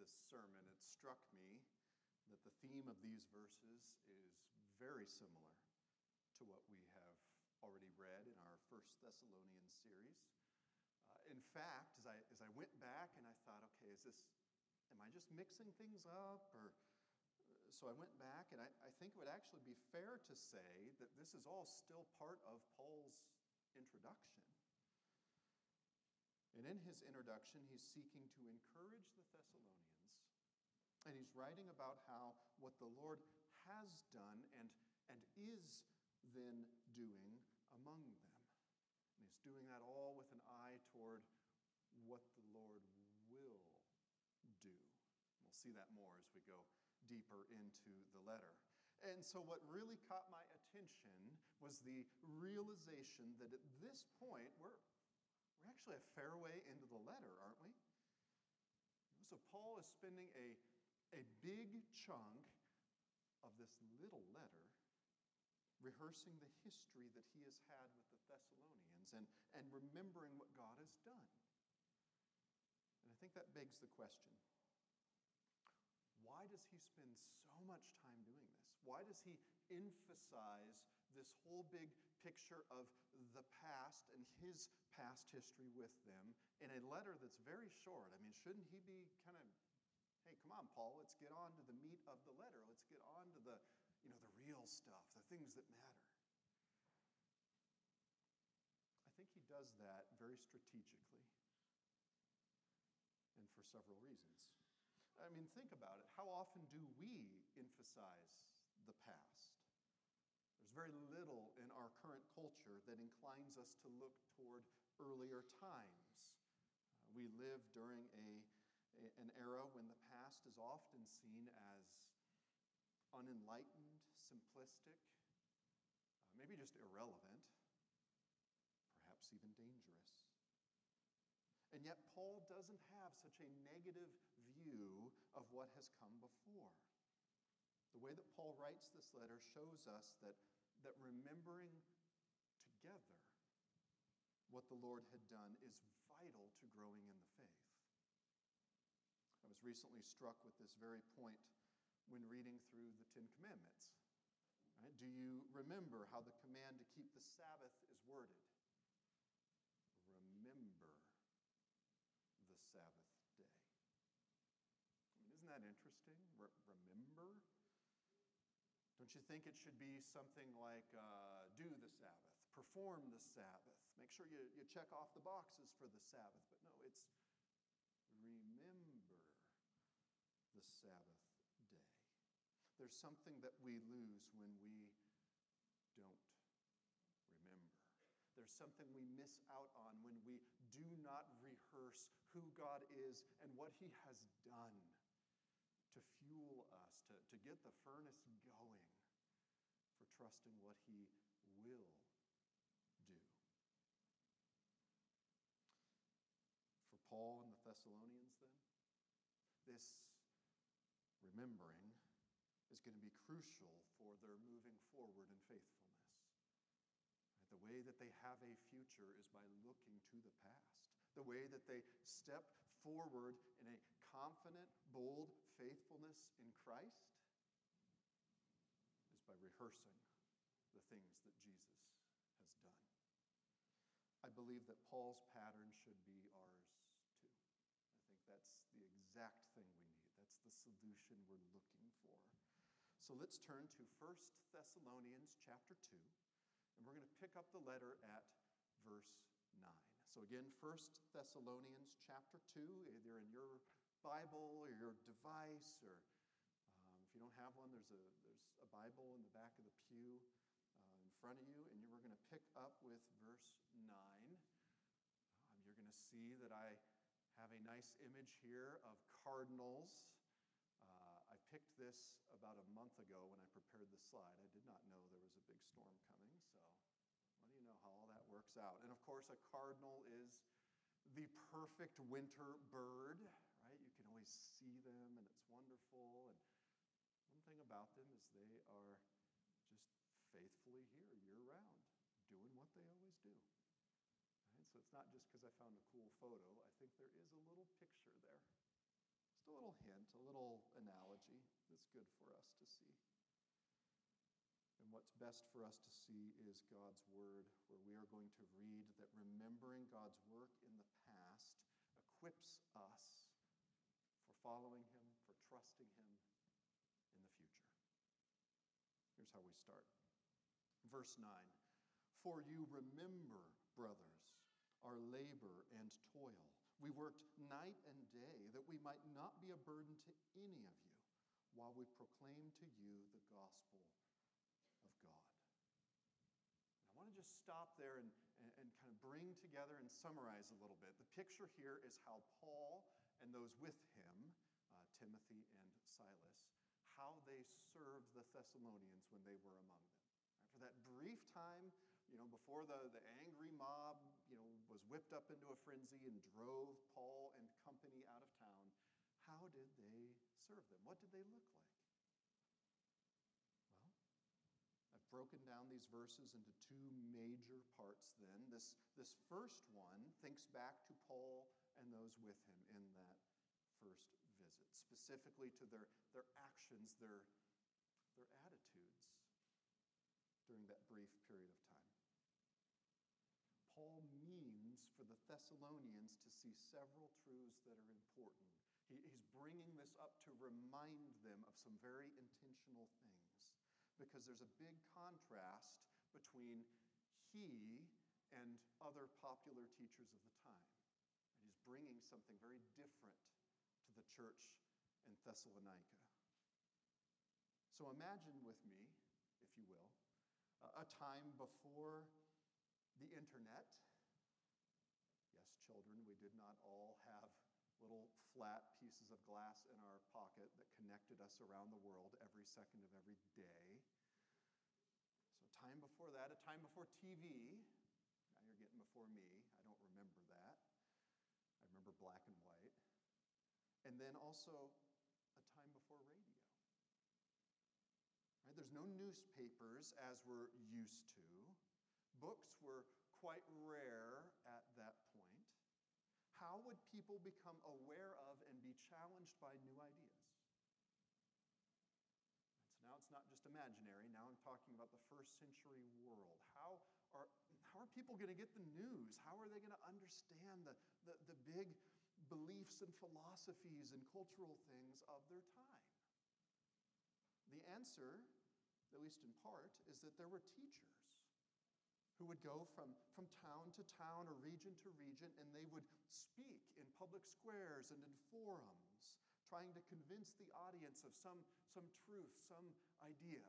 this sermon, it struck me that the theme of these verses is very similar to what we have already read in our First Thessalonians series. Uh, in fact, as I, as I went back and I thought, okay, is this, am I just mixing things up? Or so I went back and I, I think it would actually be fair to say that this is all still part of Paul's introduction. And in his introduction, he's seeking to encourage the Thessalonians. And he's writing about how what the Lord has done and, and is then doing among them. And he's doing that all with an eye toward what the Lord will do. We'll see that more as we go deeper into the letter. And so, what really caught my attention was the realization that at this point, we're, we're actually a fair way into the letter, aren't we? So Paul is spending a, a big chunk of this little letter rehearsing the history that he has had with the Thessalonians and, and remembering what God has done. And I think that begs the question why does he spend so much time doing this? Why does he emphasize this whole big picture of the past and his past history with them in a letter that's very short. I mean, shouldn't he be kind of, hey, come on, Paul, let's get on to the meat of the letter. Let's get on to the, you know, the real stuff, the things that matter. I think he does that very strategically and for several reasons. I mean, think about it. How often do we emphasize the past? There's very little in our current culture that inclines us to look toward earlier times. Uh, we live during a, a, an era when the past is often seen as unenlightened, simplistic, uh, maybe just irrelevant, perhaps even dangerous. And yet, Paul doesn't have such a negative view of what has come before. The way that Paul writes this letter shows us that that remembering together what the Lord had done is vital to growing in the faith. I recently struck with this very point when reading through the Ten Commandments. Right? Do you remember how the command to keep the Sabbath is worded? Remember the Sabbath day. I mean, isn't that interesting? Re- remember? Don't you think it should be something like uh, do the Sabbath, perform the Sabbath, make sure you, you check off the boxes for the Sabbath? But no, it's remember the Sabbath day. There's something that we lose when we don't remember. There's something we miss out on when we do not rehearse who God is and what He has done to fuel us, to, to get the furnace going for trusting what He will do. For Paul and the Thessalonians, then, this remembering is going to be crucial for their moving forward in faithfulness. The way that they have a future is by looking to the past. The way that they step forward in a confident, bold faithfulness in Christ is by rehearsing the things that Jesus has done. I believe that Paul's pattern should be ours too. I think that's the exact thing we need. That's the solution we're looking for. So let's turn to 1 Thessalonians chapter 2, and we're going to pick up the letter at verse 9. So again, 1 Thessalonians chapter 2, either in your Bible or your device, or um, if you don't have one, there's a, there's a Bible in the back of the pew uh, in front of you, and you are going to pick up with verse 9. Um, you're going to see that I have a nice image here of cardinals. Picked this about a month ago when I prepared the slide. I did not know there was a big storm coming, so what do you know how all that works out? And of course, a cardinal is the perfect winter bird right? You can always see them and it's wonderful. And one thing about them is they are just faithfully here year round, doing what they always do. Right? So it's not just because I found a cool photo. I think there is a little picture there, a little hint a little analogy that's good for us to see. And what's best for us to see is God's word, where we are going to read that remembering God's work in the past equips us for following Him, for trusting Him in the future. Here's how we start. Verse 9 For you remember, brothers, our labor and toil. We worked night and day that we might not be a burden to any of you while we proclaim to you the gospel of God. I want to just stop there and, and, and, kind of bring together and summarize a little bit. The picture here is how Paul and those with him, uh, Timothy and Silas, how they served the Thessalonians when they were among them. Right? For that brief time, you know, before the, the angry mob, was whipped up into a frenzy and drove Paul and company out of town, how did they serve them? What did they look like? Well, I've broken down these verses into two major parts then. This, this first one thinks back to Paul and those with him in that first visit, specifically to their, their actions, their, their attitudes during that brief period of time. Paul for the Thessalonians to see several truths that are important. He, he's bringing this up to remind them of some very intentional things because there's a big contrast between he and other popular teachers of the time. And he's bringing something very different to the church in Thessalonica. So imagine with me, if you will, a time before the internet. Children, we did not all have little flat pieces of glass in our pocket that connected us around the world every second of every day. So, time before that, a time before TV. Now you're getting before me. I don't remember that. I remember black and white. And then also a time before radio. Right? There's no newspapers as we're used to. Books were quite rare at that. How would people become aware of and be challenged by new ideas? So now it's not just imaginary. Now I'm talking about the first century world. How are, how are people going to get the news? How are they going to understand the, the, the big beliefs and philosophies and cultural things of their time? The answer, at least in part, is that there were teachers who would go from, from town to town or region to region, and they would speak in public squares and in forums, trying to convince the audience of some, some truth, some idea.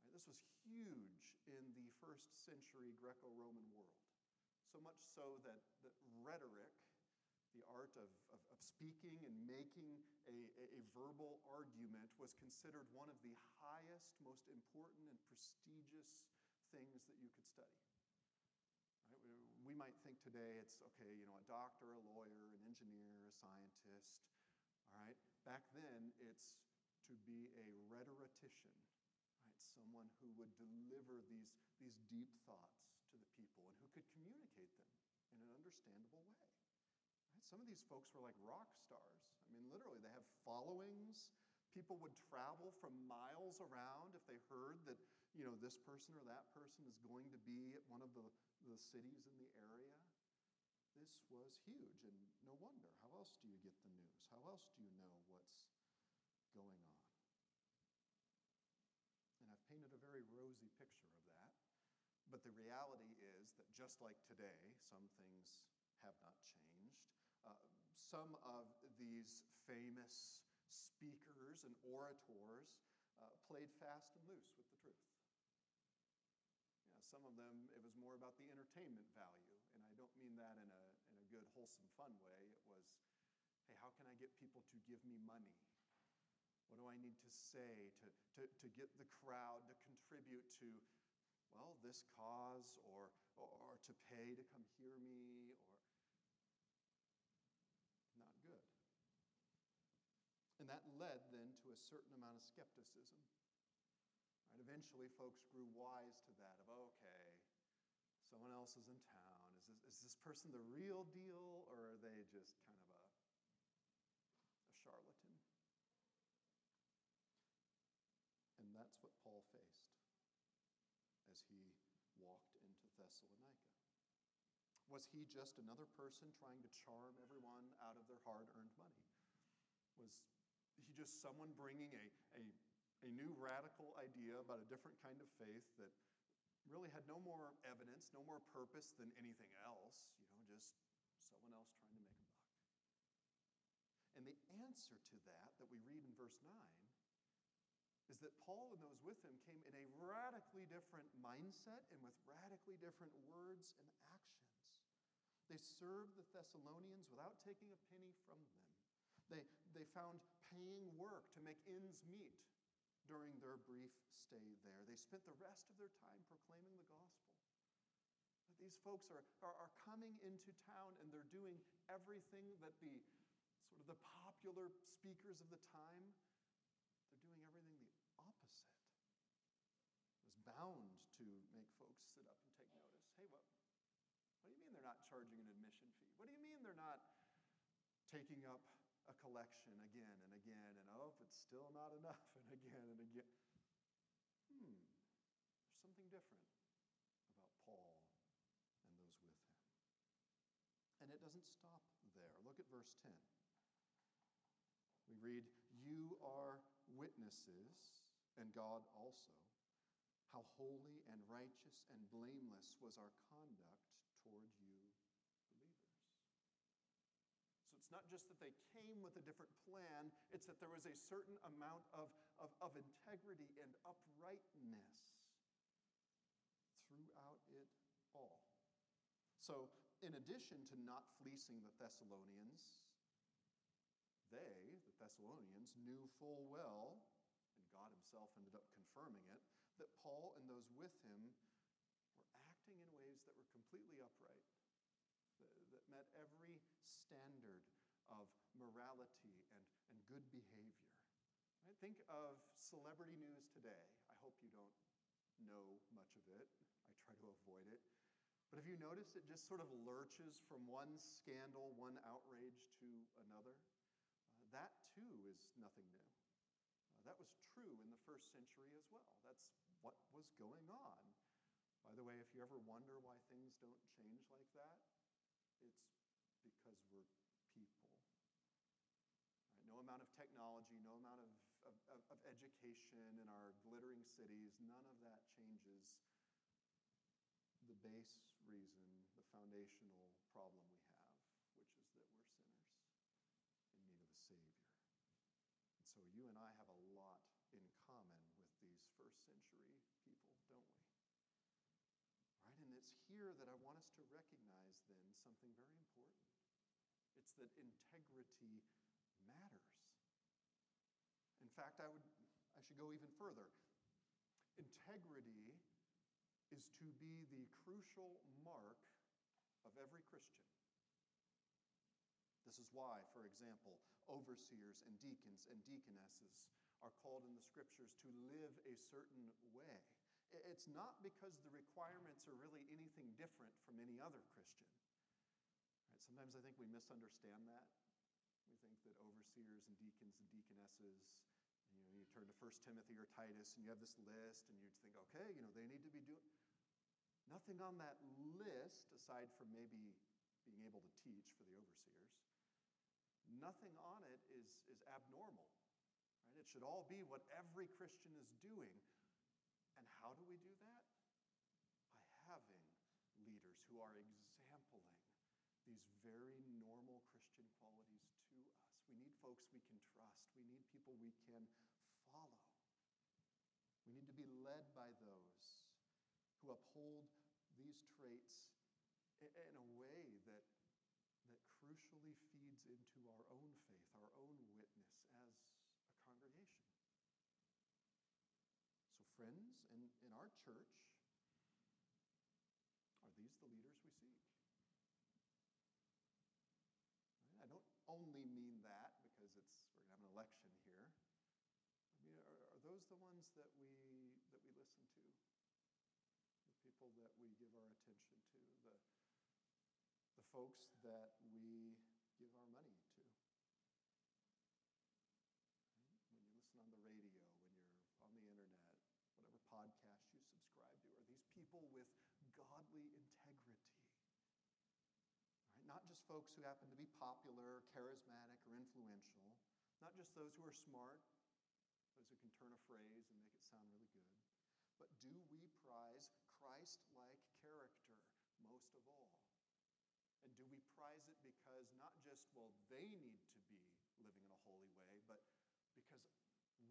Right? This was huge in the first century Greco Roman world. So much so that, that rhetoric, the art of, of, of speaking and making a, a, a verbal argument, was considered one of the highest, most important, and prestigious things that you could study. Right? We might think today it's okay, you know, a doctor, a lawyer, an engineer, a scientist. All right? Back then, it's to be a rhetorician, right? Someone who would deliver these, these deep thoughts to the people and who could communicate them in an understandable way. Right? Some of these folks were like rock stars. I mean, literally, they have followings. People would travel from miles around if they heard that you know, this person or that person is going to be at one of the, the cities in the area. This was huge, and no wonder. How else do you get the news? How else do you know what's going on? And I've painted a very rosy picture of that. But the reality is that just like today, some things have not changed. Uh, some of these famous speakers and orators uh, played fast and loose with the truth some of them, it was more about the entertainment value. And I don't mean that in a, in a good, wholesome, fun way. It was, hey, how can I get people to give me money? What do I need to say to, to, to get the crowd to contribute to, well, this cause or, or, to pay to come hear me or not good. And that led then to a certain amount of skepticism? eventually folks grew wise to that of, okay, someone else is in town. Is this, is this person the real deal, or are they just kind of a, a charlatan? And that's what Paul faced as he walked into Thessalonica. Was he just another person trying to charm everyone out of their hard earned money? Was he just someone bringing a, a a new radical idea about a different kind of faith that really had no more evidence, no more purpose than anything else? You know, just someone else trying to make a buck. And the answer to that, that we read in verse 9, is that Paul and those with him came in a radically different mindset and with radically different words and actions. They served the Thessalonians without taking a penny from them. They, they found paying work to make ends meet during their brief stay there. They spent the rest of their time proclaiming the gospel. These folks are, are, are coming into town and they're doing everything that the sort of the popular speakers of the time they're doing everything the opposite. It was bound to make folks sit up and take notice. Hey, what, what do you mean they're not charging an admission fee? What do you mean they're not taking up a collection again and again? And oh, if it's still not enough, and again and again. Hmm, there's something different about Paul and those with him. And it doesn't stop there. Look at verse 10. We read, You are witnesses, and God also how holy and righteous and blameless was our conduct toward you, believers. So it's not just that they came with a different plan, it's that there was a certain amount of, of, of integrity and uprightness throughout it all. So, in addition to not fleecing the Thessalonians, they, the Thessalonians, knew full well, and God Himself ended up confirming it, that Paul and those with him were acting in ways that were completely upright, that, that met every standard of morality and, and good behavior. Right? Think of celebrity news today. I hope you don't know much of it. I try to avoid it. But have you noticed it just sort of lurches from one scandal, one outrage to another? Uh, that too is nothing new. Uh, that was true in the first century as well. That's what was going on. By the way, if you ever wonder why things don't change like that, it's because we're people. Right? No amount of technology, no amount of, of, of education in our glittering cities, none of that changes the base reason, the foundational problem we have, which is that we're sinners in need of a Savior. And so you and I have a lot in common with these first century people, don't we? Right? And it's here that I want us to recognize then something very important. It's that integrity matters. In fact, I would I should go even further. Integrity is to be the crucial mark of every Christian. This is why, for example, overseers and deacons and deaconesses are called in the scriptures to live a certain way. It's not because the requirements are really anything different from any other Christian. Right? Sometimes I think we misunderstand that. We think that overseers and deacons and deaconesses, turn to 1 Timothy or Titus and you have this list and you think, okay, you know, they need to be doing. Nothing on that list, aside from maybe being able to teach for the overseers, nothing on it is, is abnormal. Right? It should all be what every Christian is doing. And how do we do that? By having leaders who are exempling these very normal Christian qualities to us. We need folks we can trust, we need people we can need to be led by those who uphold these traits in a way that, that crucially feeds into our own faith, our own witness as a congregation. So, friends, in, in our church, are these the leaders we seek? I don't only mean those the ones that we, that we listen to? The people that we give our attention to? The, the folks that we give our money to? When you listen on the radio, when you're on the internet, whatever podcast you subscribe to, are these people with godly integrity? Right? Not just folks who happen to be popular, charismatic, or influential, not just those who are smart those who can turn a phrase and make it sound really good, but do we prize Christ like character most of all? And do we prize it because not just, well, they need to be living in a holy way, but because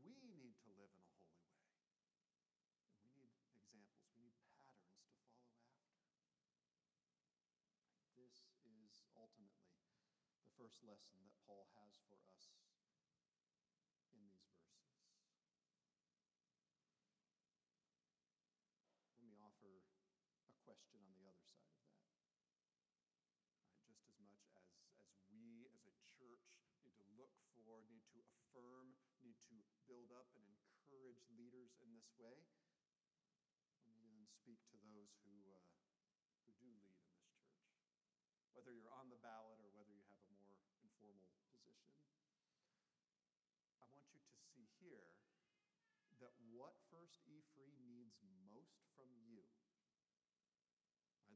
we need to live in a holy way? And we need examples, we need patterns to follow after. This is ultimately the first lesson that Paul has for us in these verses. Let me offer a question on the other side of that. Right, just as much as, as we as a church need to look for, need to affirm, need to build up and encourage leaders in this way, me then speak to those who, uh, who do lead in this church. Whether you're on the ballot or whether you have a more informal position, I want you to see here that what First E Free needs most from you,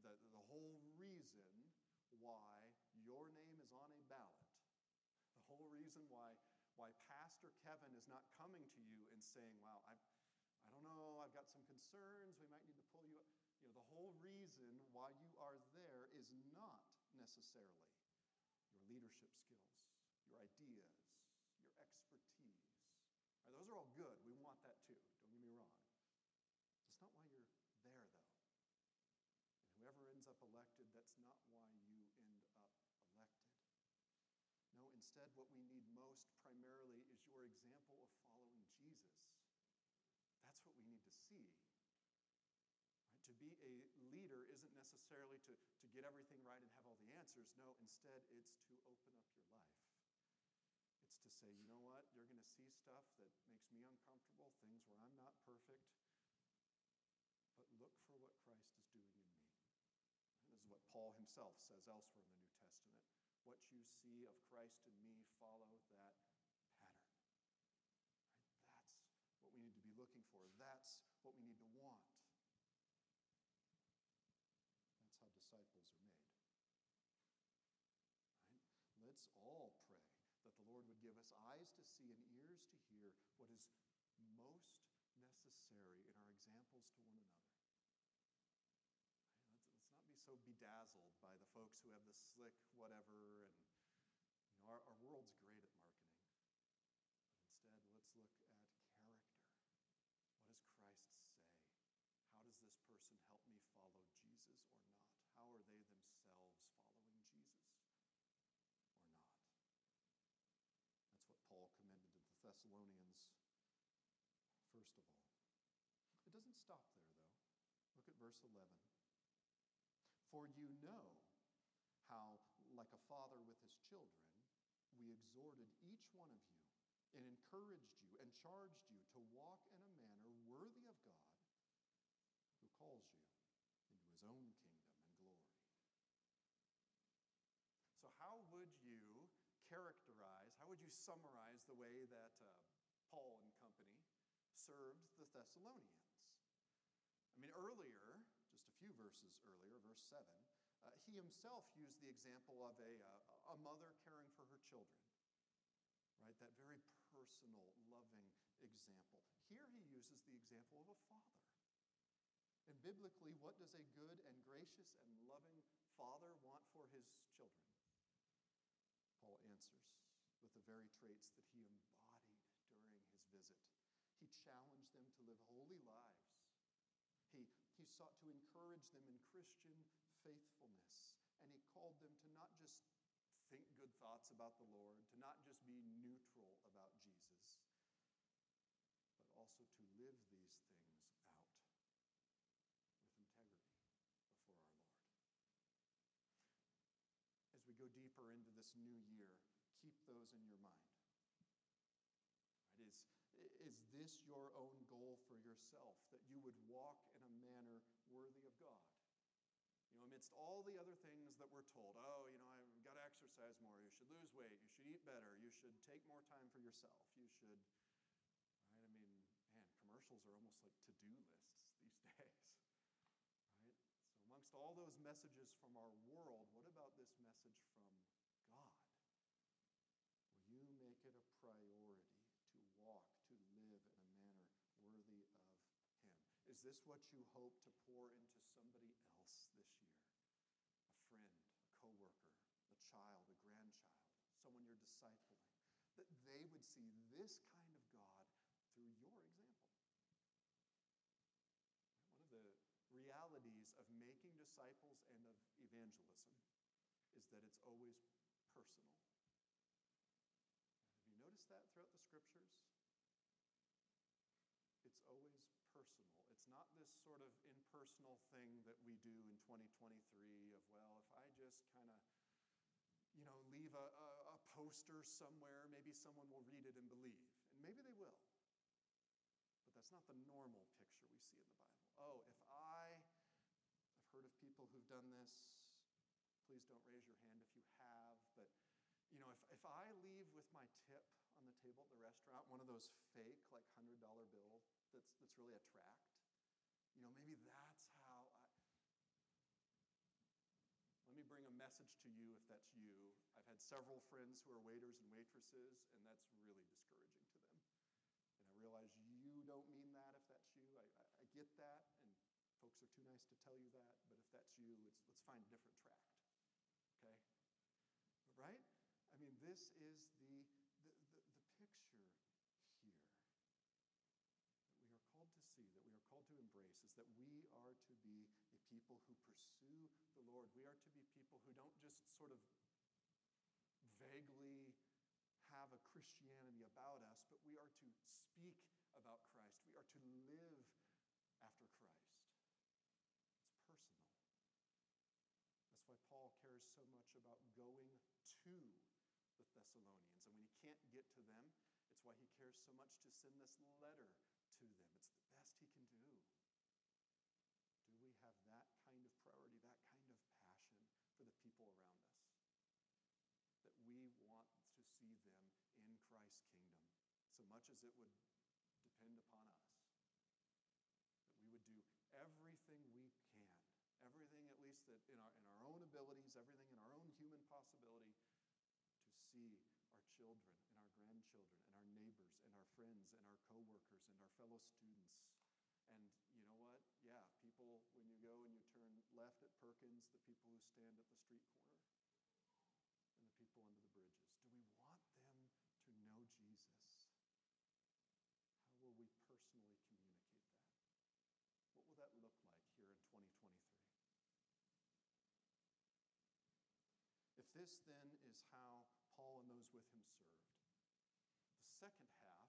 right, the, the whole reason why your name is on a ballot, the whole reason why, why Pastor Kevin is not coming to you and saying, Wow, I, I don't know, I've got some concerns, we might need to pull you up. You know, the whole reason why you are there is not necessarily your leadership skills, your ideas, your expertise. Right, those are all good. We want that too. Don't get me wrong. That's not why you're there, though. And whoever ends up elected, that's not why you end up elected. No, instead, what we need most primarily is your example of following Jesus. That's what we need to see. Right? To be a leader isn't necessarily to, to get everything right and have all the answers. No, instead, it's to open up your life. It's to say, you know what, you're going to see stuff that makes me uncomfortable, things where I'm not perfect, but look for what Christ is doing in me. And this is what Paul himself says elsewhere in the. What you see of Christ in me, follow that pattern. Right? That's what we need to be looking for. That's what we need to want. That's how disciples are made. Right? Let's all pray that the Lord would give us eyes to see and ears to hear what is most necessary in our examples to one another. Right? Let's, let's, not be so bedazzled by the folks who have the slick whatever, and you know, our, our world's great at marketing. But instead, let's look at character. What does Christ say? How does this person help me follow Jesus or not? How are they themselves following Jesus or not? That's what Paul commended to the Thessalonians, first of all. It doesn't stop there, though. Look at verse 11. For you know how, like a father with his children, we exhorted each one of you and encouraged you and charged you to walk in a manner worthy of God who calls you into his own kingdom and glory. So, how would you characterize, how would you summarize the way that uh, Paul and company served the Thessalonians? I mean, earlier, verses earlier, verse 7, uh, he himself used the example of a, uh, a mother caring for her children, right? That very personal, loving example. Here he uses the example of a father. And biblically, what does a good and gracious and loving father want for his children? Paul answers with the very traits that he embodied during his visit. He challenged them to live holy lives. He, he sought to encourage them in Christian faithfulness. And he called them to not just think good thoughts about the Lord, to not just be neutral about Jesus, but also to live these things out with integrity before our Lord. As we go deeper into this new year, keep those in your mind. Right? Is, is this your own goal for yourself, that you would walk in a worthy of God? You know, amidst all the other things that we're told, oh, you know, I've got to exercise more, you should lose weight, you should eat better, you should take more time for yourself, you should, right? I mean, man, commercials are almost like to do lists these days, right? So, amongst amongst all those messages from our world, what about this message from God? Will you make it a priority to walk, to live in a manner worthy of Him? Is this what you hope to pour into somebody else this year? A friend, a coworker, a child, a grandchild, someone you're discipling? That they would see this kind of God through your example. One of the realities of making disciples and of evangelism is that it's always personal. Have you noticed that throughout the scriptures? It's always personal. It's not this sort of impersonal thing that we do in 2023 of, well, if I just kind of, you know, leave a, a, a poster somewhere, maybe someone will read it and believe. And maybe they will. But that's not the normal picture we see in the Bible. Oh, if I, I've heard of people who've done this. Please don't raise your hand if you have. But, you know, if, if I leave with my tip on the table at the restaurant, one of those fake, like $100 bill that's, that's really a tract, you know, maybe that's how I. Let me bring a message to you if that's you. I've had several friends who are waiters and waitresses, and that's really discouraging to them. And I realize you don't mean that if that's you. I, I, I get that, and folks are too nice to tell you that, but if that's you, let's find a different tract. Okay? Right? I mean, this is the, the, the, the picture here that we are called to see, that we are called to embrace, is that we are to be a people who pursue the Lord. We are to be people who don't just sort of vaguely have a Christianity about us, but we are to speak about Christ. We are to live after Christ. It's personal. That's why Paul cares so much about going to the Thessalonians. And when he can't get to them, it's why he cares so much to send this letter to them. It's the best he can do we have that kind of priority, that kind of passion for the people around us? That we want to see them in Christ's kingdom so much as it would depend upon us. That we would do everything we can, everything at least that in our, in our own abilities, everything in our own human possibility to see our children and our grandchildren and our neighbors and our friends and our coworkers and our fellow students. And you know what? Yeah, people, when you go and you turn left at Perkins, the people who stand at the street corner and the people under the bridges. Do we want them to know Jesus? How will we personally communicate that? What will that look like here in 2023? If this then is how Paul and those with him served, the second half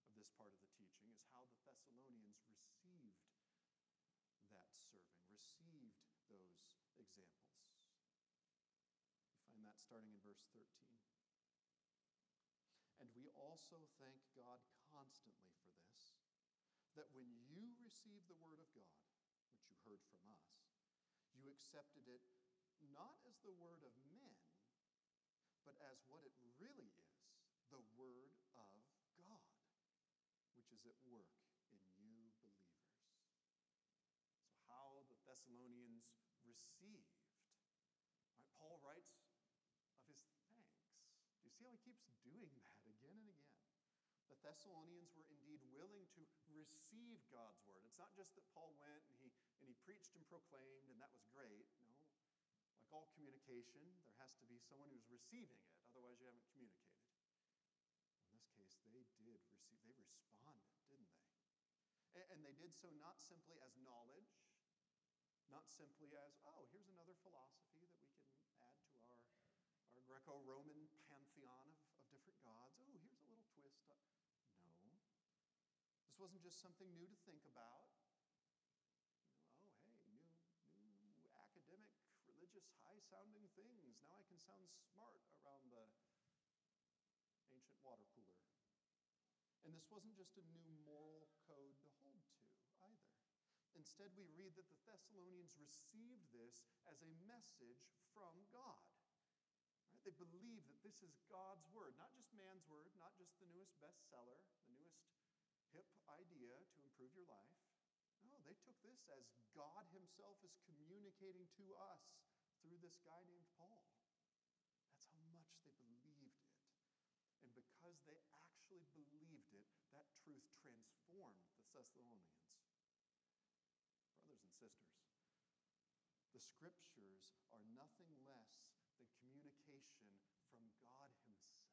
of this part of the teaching is how the Thessalonians received that serving, received those examples. You find that starting in verse 13. And we also thank God constantly for this, that when you received the word of God, which you heard from us, you accepted it not as the word of men, but as what it really is the word of God, which is at work in you believers. So, how the Thessalonians received. Right? Paul writes of his thanks. Do you see how he keeps doing that again and again? The Thessalonians were indeed willing to receive God's word. It's not just that Paul went and he, and he preached and proclaimed, and that was great. All communication, there has to be someone who's receiving it, otherwise, you haven't communicated. In this case, they did receive, they responded, didn't they? And, they did so not simply as knowledge, not simply as, oh, here's another philosophy that we can add to our, our Greco Roman pantheon of, of different gods. Oh, here's a little twist. Uh, no. This wasn't just something new to think about. You know, oh, hey, new, new academic, religious, high sounding things. Now I can sound smart around the ancient water cooler. And this wasn't just a new moral code to hold to either. Instead, we read that the Thessalonians received this as a message from God. Right? They believe that this is God's word, not just man's word, not just the newest bestseller, the newest hip idea to improve your life. No, they took this as God Himself is communicating to us through this guy named Paul. That's how much they believed it. And because they actually believed it, that truth transformed the Thessalonians. Brothers and sisters, the scriptures are nothing less than communication from God Himself.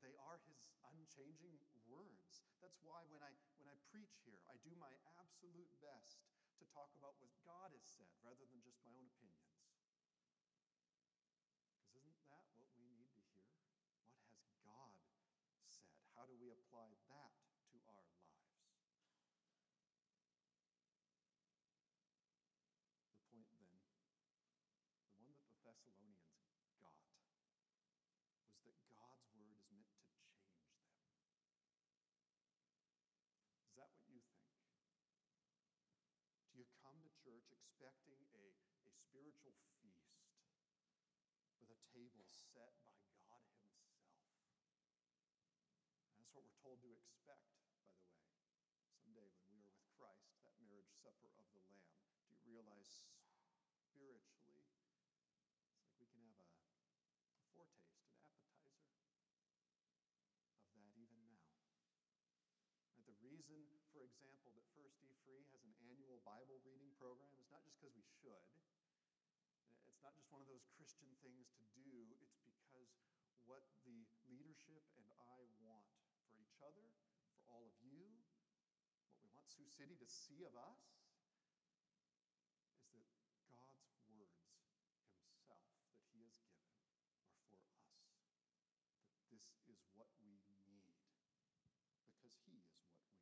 They are His unchanging words. That's why when I, when I preach here, I do my absolute best to talk about what God has said rather than just my own opinions. Because isn't that what we need to hear? What has God said? How do we apply that to our lives? The point then, the one that the Thessalonians got, was that God's word is meant to change them. Is that what you think? Do you come to church expecting a, a spiritual feast with a table set by God Himself? And that's what we're told to expect, by the way. Someday when we are with Christ, that marriage supper of the Lamb, do you realize spiritually, it's like we can have a, a foretaste, an appetizer of that even now. Right, the reason, example, that First E Free has an annual Bible reading program is not just because we should. It's not just one of those Christian things to do. It's because what the leadership and I want for each other, for all of you, what we want Sioux City to see of us, is that God's words Himself that He has given are for us. That this is what we need because He is what we need.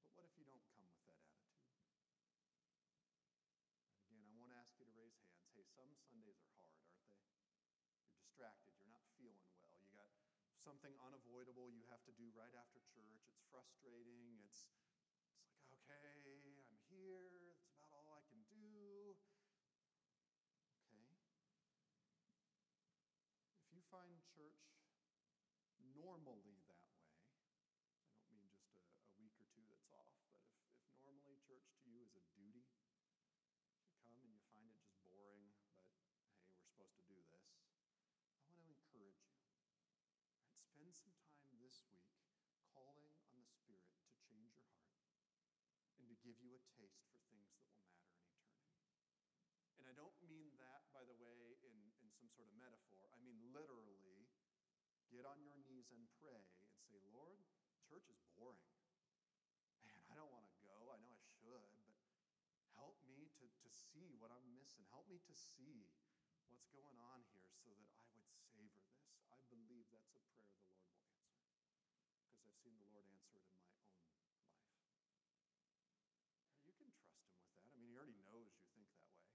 But what if you don't come with that attitude? Again, I won't ask you to raise hands. Hey, some Sundays are hard, aren't they? You're distracted. You're not feeling well. You got something unavoidable you have to do right after church. It's frustrating. It's, it's like, okay, I'm here. That's about all I can do. Okay. If you find church normally that way, I don't mean just a, a week or two that's off, but if, if normally church to you is a duty, if you come and you find it just boring, but hey, we're supposed to do this, I want to encourage you. Right? Spend some time this week calling on the Spirit to change your heart and to give you a taste for things that will matter in eternity. And I don't mean that, by the way, in, in some sort of metaphor. I mean literally, get on your knees and pray and say, Lord, church is boring. Man, I don't want to go. I know I should, but help me to, to see what I'm missing. Help me to see what's going on here so that I would savor this. I believe that's a prayer the Lord will answer because I've seen the Lord answer it in my own life. You can trust Him with that. I mean, He already knows you think that way.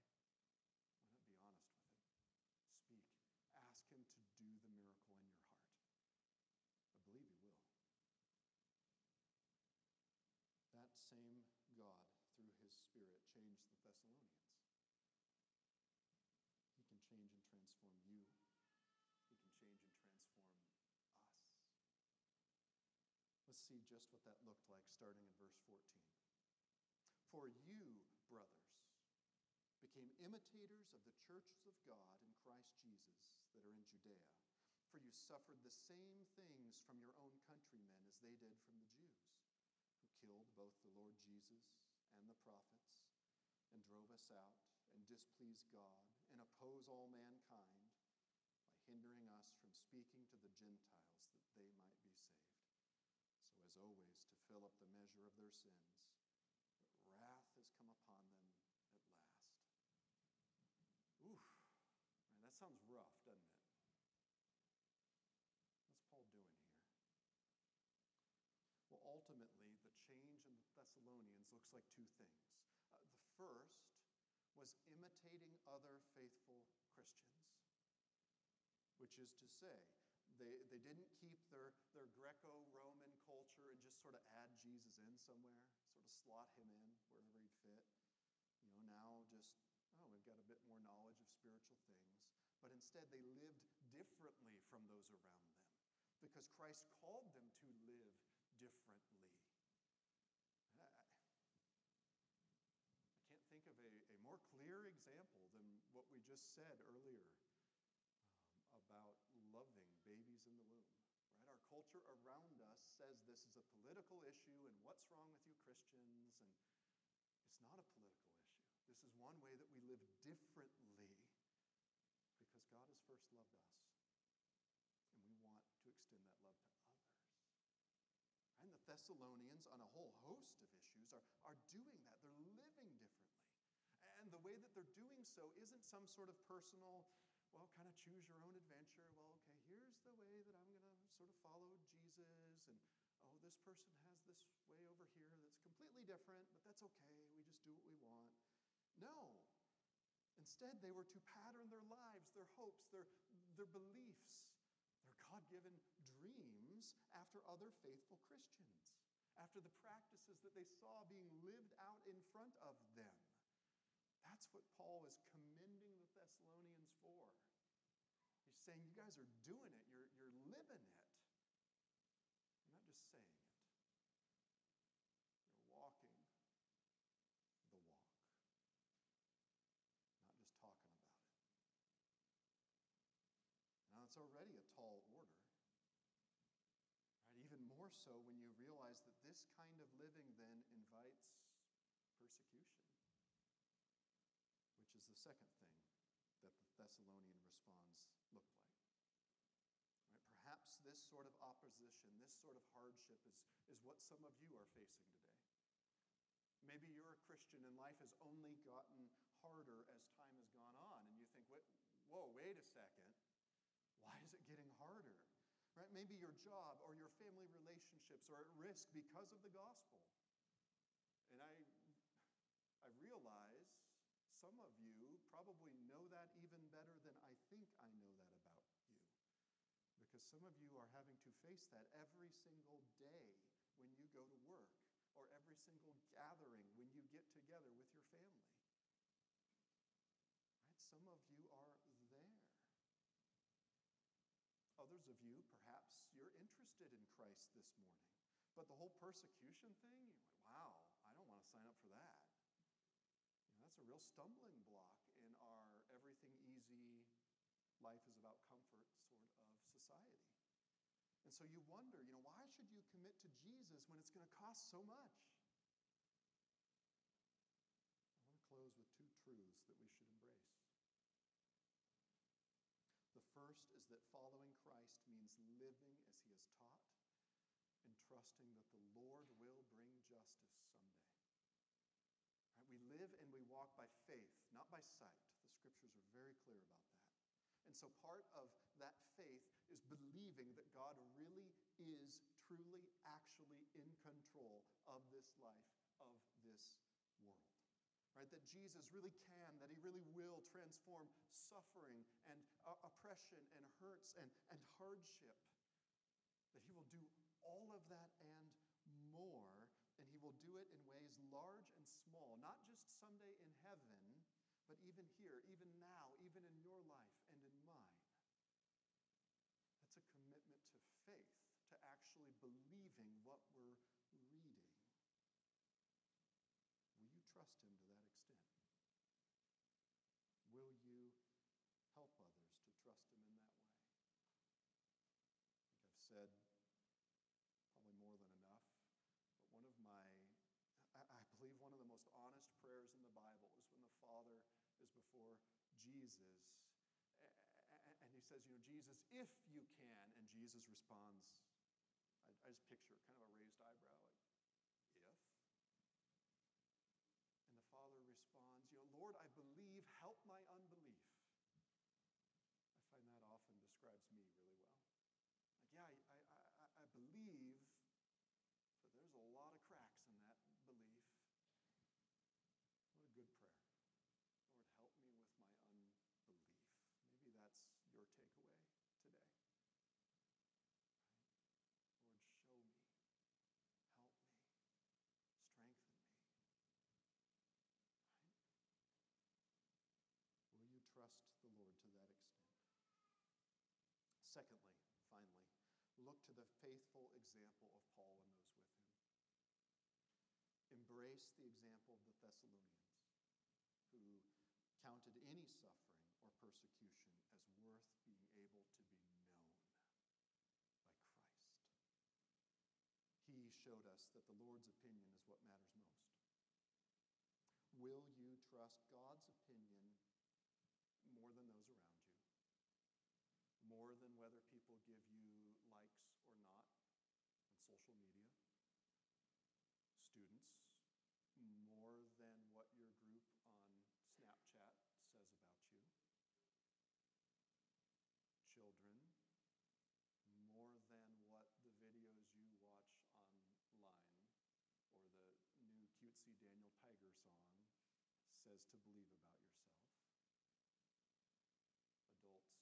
Why not be honest with Him? Speak. Ask Him to do the miracle in your heart. I believe He will. That same God, through His Spirit, changed the Thessalonians. He can change and transform you. He can change and transform us. Let's see just what that looked like starting in verse 14. For you, brothers, became imitators of the churches of God in Christ Jesus that are in Judea. For you suffered the same things from your own countrymen as they did from the Jews, who killed both the Lord Jesus and the prophets, and drove us out, and displeased God, and oppose all mankind by hindering us from speaking to the Gentiles that they might always, to fill up the measure of their sins, but wrath has come upon them at last. Oof, man, that sounds rough, doesn't it? What's Paul doing here? Well, ultimately, the change in the Thessalonians looks like two things. Uh, the first was imitating other faithful Christians, which is to say, they, they didn't keep their, their Greco Roman culture and just sort of add Jesus in somewhere, sort of slot him in wherever he'd fit. You know, now just, oh, we've got a bit more knowledge of spiritual things. But instead, they lived differently from those around them. because Christ called them to live differently. I, can't think of a, a more clear example than what we just said earlier um, about loving babies in the womb. Right? Our culture around us says this is a political issue, and what's wrong with you Christians? And it's not a political issue. This is one way that we live differently because God has first loved us. And we want to extend that love to others. And the Thessalonians, on a whole host of issues, are, are doing that. They're living differently. And the way that they're doing so isn't some sort of personal, well, kind of choose your own adventure. Well, okay, here's the way that I'm sort of followed Jesus. And oh, this person has this way over here that's completely different, but that's okay. We just do what we want. No. Instead, they were to pattern their lives, their hopes, their, their beliefs, their God given dreams after other faithful Christians, after the practices that they saw being lived out in front of them. That's what Paul is commending the Thessalonians for. He's saying, You guys are doing it, you're, you're living it. You're not just saying it, you're walking the walk, not just talking about it. Now, it's already a tall order. Right? Even more so when you realize that this kind of living then invites persecution, which is the second thing that the Thessalonian response looked like. Right? Perhaps this sort of opposition, this sort of hardship is, is what some of you are facing today. Maybe you're a Christian and life has only gotten harder as time has gone on, and you think, whoa, wait a second. Why is it getting harder? Right? Maybe your job or your family relationships are at risk because of the gospel. And I, I realize some of you probably know that even better than I think I know that about you. Because some of you are having to face that every single day when you go to work or every single gathering when you get together with your family. Right? Some of you are there. Others of you, perhaps you're interested in Christ this morning. But the whole persecution thing, you're like, wow, I don't want to sign up for that. You know, that's a real stumbling block in our everything easy, life is about comfort sort of society. And so you wonder, you know, why should you commit to Jesus when it's going to cost so much? I want to close with two truths that we should embrace. The first is that following Christ means living as he has taught and trusting that the Lord will bring justice someday. Right? We live and we walk by faith, not by sight. The scriptures are very clear about that. And so part of that faith is believing that God really is truly, actually in control of this life, of this right? That Jesus really can, that he really will transform suffering and uh, oppression and hurts and, and hardship. That he will do all of that and more, and he will do it in ways large and small, not just someday in heaven, but even here, even now, even in your life and in mine. That's a commitment to faith, to actually believing what we're reading. Will you trust him to that extent? Will you help others to trust him in that way? I think I've said probably more than enough, but one of my, I, believe one of the most honest prayers in the Bible is when the Father is before Jesus and he says, You know, Jesus, if you can. And Jesus responds, I, just picture kind of a raised eyebrow, like, if? father responds, You know, Lord, I believe, help my unbelief. I find that often describes me really well. Like, yeah, I, I, I, I believe, but there's a lot of cracks in that belief. What a good prayer. Lord, help me with my unbelief. Maybe that's your takeaway today. Lord, show me trust the Lord to that extent. Secondly, finally, Look to the faithful example of Paul and those with him. Embrace the example of the Thessalonians, who counted any suffering or persecution as worth being able to be known by Christ. He showed us that the Lord's opinion is what matters most. Will you trust God's opinion more than those around you? More than whether people give you likes or not on social media? Students, more than what your group on Snapchat says about you? Children, more than what the videos you watch online or the new cutesy Daniel Tiger song says to believe about yourself. Adults,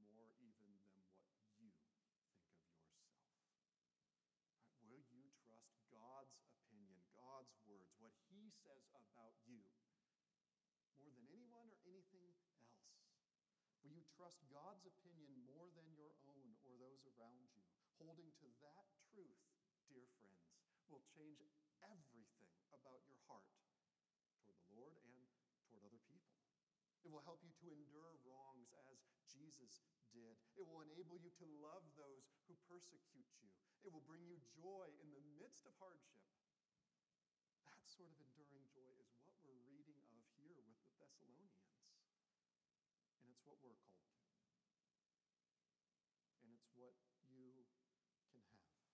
more even than what you think of yourself. Right? Will you trust God's opinion, God's words, what He says about you, more than anyone or anything else? Will you trust God's opinion more than your own or those around you? Holding to that truth, dear friends, will change everything about your heart toward the Lord and toward other people. It will help you to endure wrongs as Jesus did. It will enable you to love those who persecute you. It will bring you joy in the midst of hardship. That sort of enduring joy is what we're reading of here with the Thessalonians. And it's what we're called to. And it's what you can have with Jesus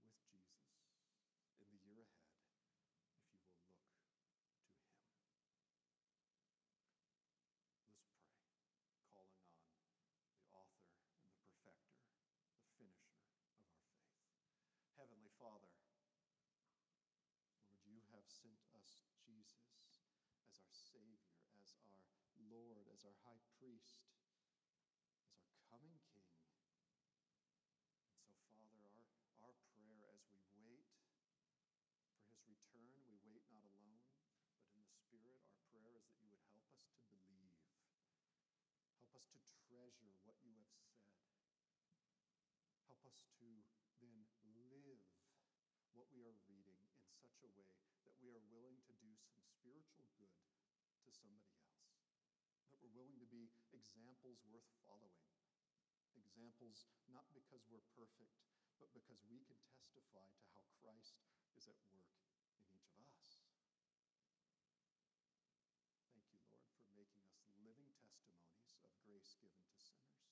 in the year ahead if you will look to Him. Let's pray, calling on the author and the perfecter, the finisher of our faith. Heavenly Father, Lord, you have sent us Jesus as our Savior, as our Lord, as our high priest, as our coming King. And so, Father, our, our prayer as we wait for his return, we wait not alone, but in the Spirit, our prayer is that you would help us to believe. Help us to treasure what you have said. Help us to then live what we are reading in such a way that we are willing to do some spiritual good to somebody else. That we're willing to be examples worth following. Examples not because we're perfect, but because we can testify to how Christ is at work in each of us. Thank you, Lord, for making us living testimonies of grace given to sinners,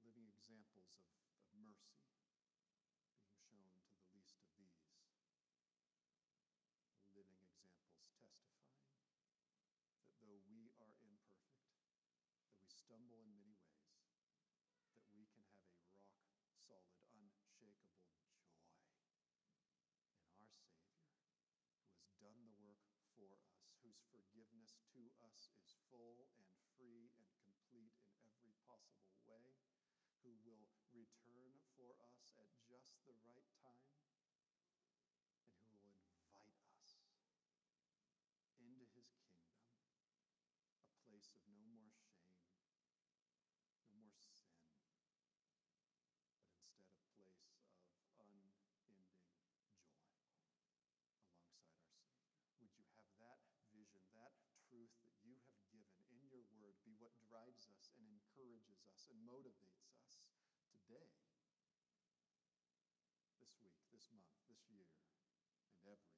living examples of, of mercy being shown to the least of these, living examples testifying that though we are imperfect, that we stumble in many ways, that we can have a rock solid, unshakable joy in our Savior who has done the work for us, whose forgiveness to us is full and free and complete in every possible way, who will return for us at just the right time, what drives us and encourages us and motivates us today, this week, this month, this year, and every